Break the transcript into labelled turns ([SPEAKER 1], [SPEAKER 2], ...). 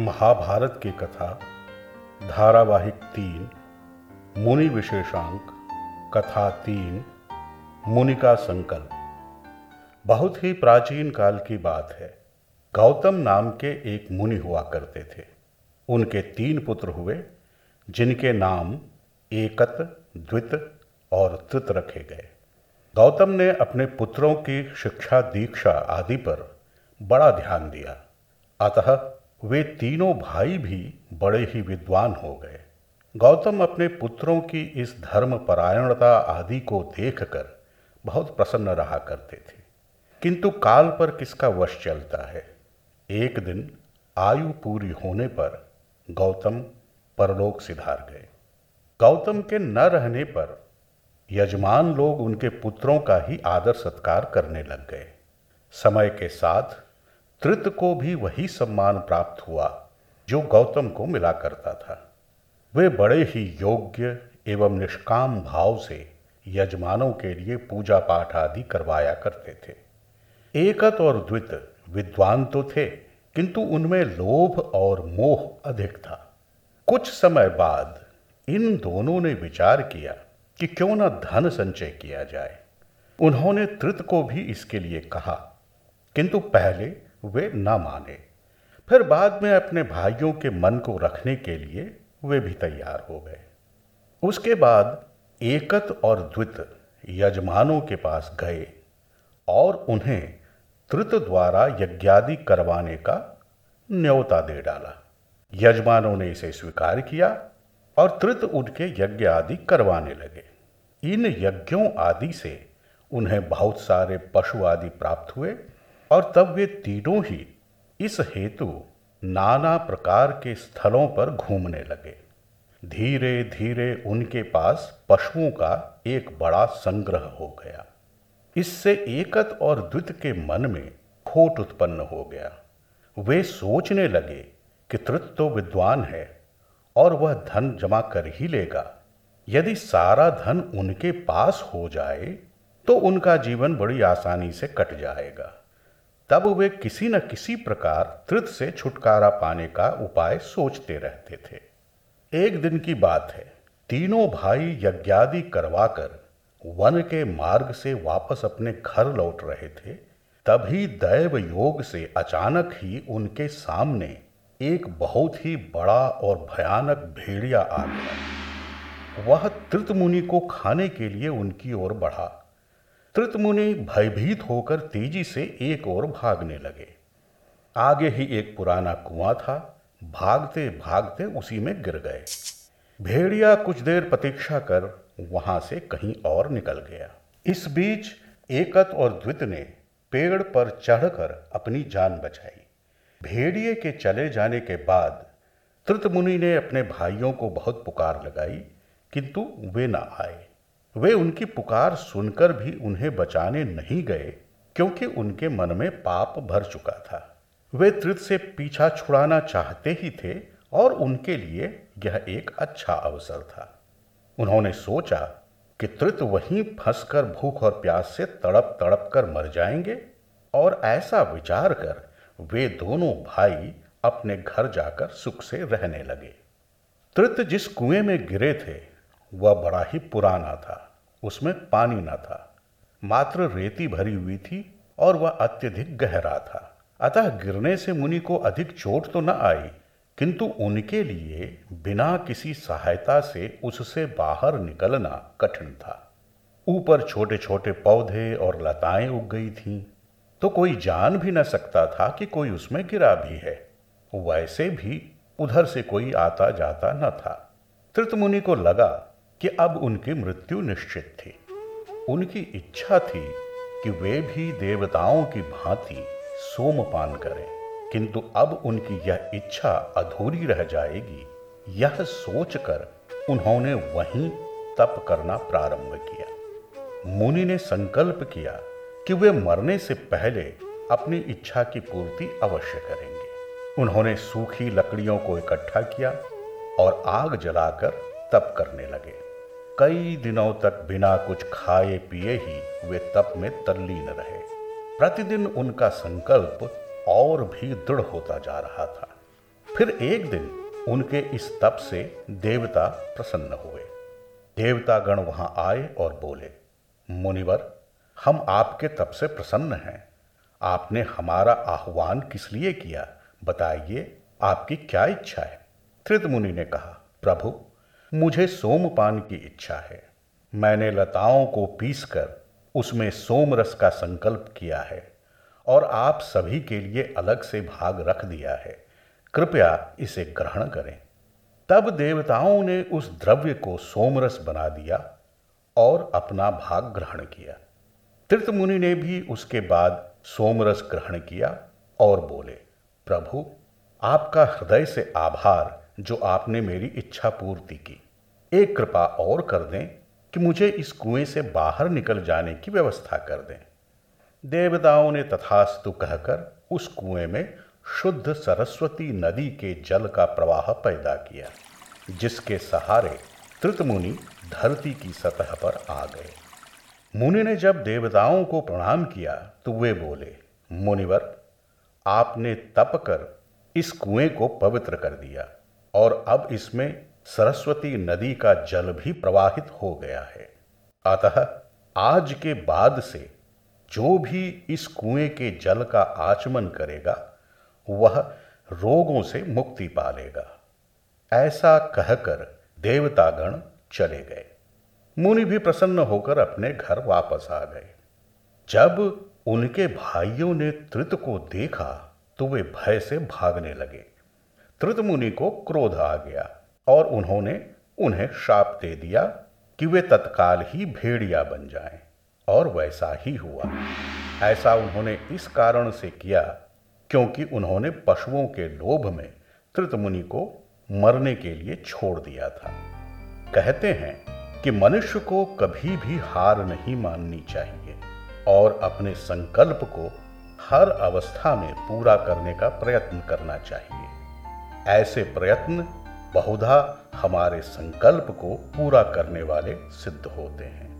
[SPEAKER 1] महाभारत की कथा, धारावाहिक तीन, मुनि विशेषांक, कथा तीन मुनि का संकल्प। बहुत ही प्राचीन काल की बात है। गौतम नाम के एक मुनि हुआ करते थे। उनके तीन पुत्र हुए, जिनके नाम एकत, द्वित और त्रित रखे गए। गौतम ने अपने पुत्रों की शिक्षा दीक्षा आदि पर बड़ा ध्यान दिया। अतः वे तीनों भाई भी बड़े ही विद्वान हो गए। गौतम अपने पुत्रों की इस धर्म परायणता आदि को देखकर बहुत प्रसन्न रहा करते थे। किंतु काल पर किसका वश चलता है? एक दिन आयु पूरी होने पर गौतम परलोक सिधार गए। गौतम के न रहने पर यजमान लोग उनके पुत्रों का ही आदर सत्कार करने लग गए। समय के साथ त्रित को भी वही सम्मान प्राप्त हुआ, जो गौतम को मिला करता था। वे बड़े ही योग्य एवं निष्काम भाव से यजमानों के लिए पूजा पाठ आदि करवाया करते थे। एकत और द्वित विद्वान तो थे, किंतु उनमें लोभ और मोह अधिक था। कुछ समय बाद इन दोनों ने विचार किया कि क्यों ना धन संचय किया जाए। उन्होंने त्रित को भी इसके लिए कहा, किंतु पहले वे न माने। फिर बाद में अपने भाइयों के मन को रखने के लिए वे भी तैयार हो गए। उसके बाद एकत और द्वित यजमानों के पास गए और उन्हें त्रित द्वारा यज्ञादि करवाने का न्योता दे डाला। यजमानों ने इसे स्वीकार किया और त्रित उनके यज्ञ आदि करवाने लगे। इन यज्ञों आदि से उन्हें बहुत सारे पशु आदि प्राप्त हुए और तब वे तीनों ही इस हेतु नाना प्रकार के स्थलों पर घूमने लगे। धीरे धीरे उनके पास पशुओं का एक बड़ा संग्रह हो गया। इससे एकत और द्वित के मन में खोट उत्पन्न हो गया। वे सोचने लगे कि तृत तो विद्वान है और वह धन जमा कर ही लेगा। यदि सारा धन उनके पास हो जाए तो उनका जीवन बड़ी आसानी से कट जाएगा। तब वे किसी न किसी प्रकार त्रित से छुटकारा पाने का उपाय सोचते रहते थे। एक दिन की बात है, तीनों भाई यज्ञादि करवाकर वन के मार्ग से वापस अपने घर लौट रहे थे, तभी दैव योग से अचानक ही उनके सामने एक बहुत ही बड़ा और भयानक भेड़िया आ गया। वह त्रित मुनि को खाने के लिए उनकी ओर बढ़ा। त्रितमुनि भयभीत होकर तेज़ी से एक ओर भागने लगे। आगे ही एक पुराना कुआँ था। भागते भागते उसी में गिर गए। भेड़िया कुछ देर प्रतीक्षा कर वहाँ से कहीं और निकल गया। इस बीच एकत और द्वित ने पेड़ पर चढ़कर अपनी जान बचाई। भेड़िए के चले जाने के बाद त्रितमुनि ने अपने भाइयों को बहुत पुकार लगाई, किंतु वे न आए। वे उनकी पुकार सुनकर भी उन्हें बचाने नहीं गए, क्योंकि उनके मन में पाप भर चुका था। वे त्रित से पीछा छुड़ाना चाहते ही थे और उनके लिए यह एक अच्छा अवसर था। उन्होंने सोचा कि त्रित वहीं फंसकर भूख और प्यास से तड़प तड़प कर मर जाएँगे और ऐसा विचार कर वे दोनों भाई अपने घर जाकर सुख से रहने लगे। त्रित जिस कुएँ में गिरे थे वह बड़ा ही पुराना था, उसमें पानी न था, मात्र रेती भरी हुई थी और वह अत्यधिक गहरा था। अतः गिरने से मुनि को अधिक चोट तो न आई, किंतु उनके लिए बिना किसी सहायता से उससे बाहर निकलना कठिन था। ऊपर छोटे छोटे पौधे और लताएँ उग गई थीं तो कोई जान भी न सकता था कि कोई उसमें गिरा भी है। वैसे भी उधर से कोई आता जाता न था। त्रितमुनि को लगा कि अब उनकी मृत्यु निश्चित थी। उनकी इच्छा थी कि वे भी देवताओं की भांति सोमपान करें। किंतु अब उनकी यह इच्छा अधूरी रह जाएगी। यह सोचकर उन्होंने वहीं तप करना प्रारंभ किया। मुनि ने संकल्प किया कि वे मरने से पहले अपनी इच्छा की पूर्ति अवश्य करेंगे। उन्होंने सूखी लकड़ियों को इकट्ठा किया और आग जलाकर तप करने लगे। कई दिनों तक बिना कुछ खाए पिए ही वे तप में तल्लीन रहे। प्रतिदिन उनका संकल्प और भी दृढ़ होता जा रहा था। फिर एक दिन उनके इस तप से देवता प्रसन्न हुए। देवता गण वहाँ आए और बोले, मुनिवर, हम आपके तप से प्रसन्न हैं। आपने हमारा आह्वान किस लिए किया? बताइए, आपकी क्या इच्छा है? त्रित मुनि ने कहा, प्रभु मुझे सोमपान की इच्छा है। मैंने लताओं को पीसकर उसमें सोम रस का संकल्प किया है और आप सभी के लिए अलग से भाग रख दिया है। कृपया इसे ग्रहण करें। तब देवताओं ने उस द्रव्य को सोमरस बना दिया और अपना भाग ग्रहण किया। तीर्थ मुनि ने भी उसके बाद सोमरस ग्रहण किया और बोले, प्रभु, आपका हृदय से आभार जो आपने मेरी इच्छा पूर्ति की। एक कृपा और कर दें कि मुझे इस कुएँ से बाहर निकल जाने की व्यवस्था कर दें। देवताओं ने तथास्तु कहकर उस कुएँ में शुद्ध सरस्वती नदी के जल का प्रवाह पैदा किया, जिसके सहारे त्रितमुनि धरती की सतह पर आ गए। मुनि ने जब देवताओं को प्रणाम किया तो वे बोले, मुनिवर, आपने तप कर इस कुएँ को पवित्र कर दिया। और अब इसमें सरस्वती नदी का जल भी प्रवाहित हो गया है। अतः आज के बाद से जो भी इस कुएँ के जल का आचमन करेगा, वह रोगों से मुक्ति पालेगा। ऐसा कहकर देवतागण चले गए। मुनि भी प्रसन्न होकर अपने घर वापस आ गए। जब उनके भाइयों ने त्रित को देखा तो वे भय से भागने लगे। त्रित मुनि को क्रोध आ गया और उन्होंने उन्हें शाप दे दिया कि वे तत्काल ही भेड़िया बन जाएँ, और वैसा ही हुआ। ऐसा उन्होंने इस कारण से किया क्योंकि उन्होंने पशुओं के लोभ में त्रितमुनि को मरने के लिए छोड़ दिया था। कहते हैं कि मनुष्य को कभी भी हार नहीं माननी चाहिए और अपने संकल्प को हर अवस्था में पूरा करने का प्रयत्न करना चाहिए। ऐसे प्रयत्न बहुधा हमारे संकल्प को पूरा करने वाले सिद्ध होते हैं।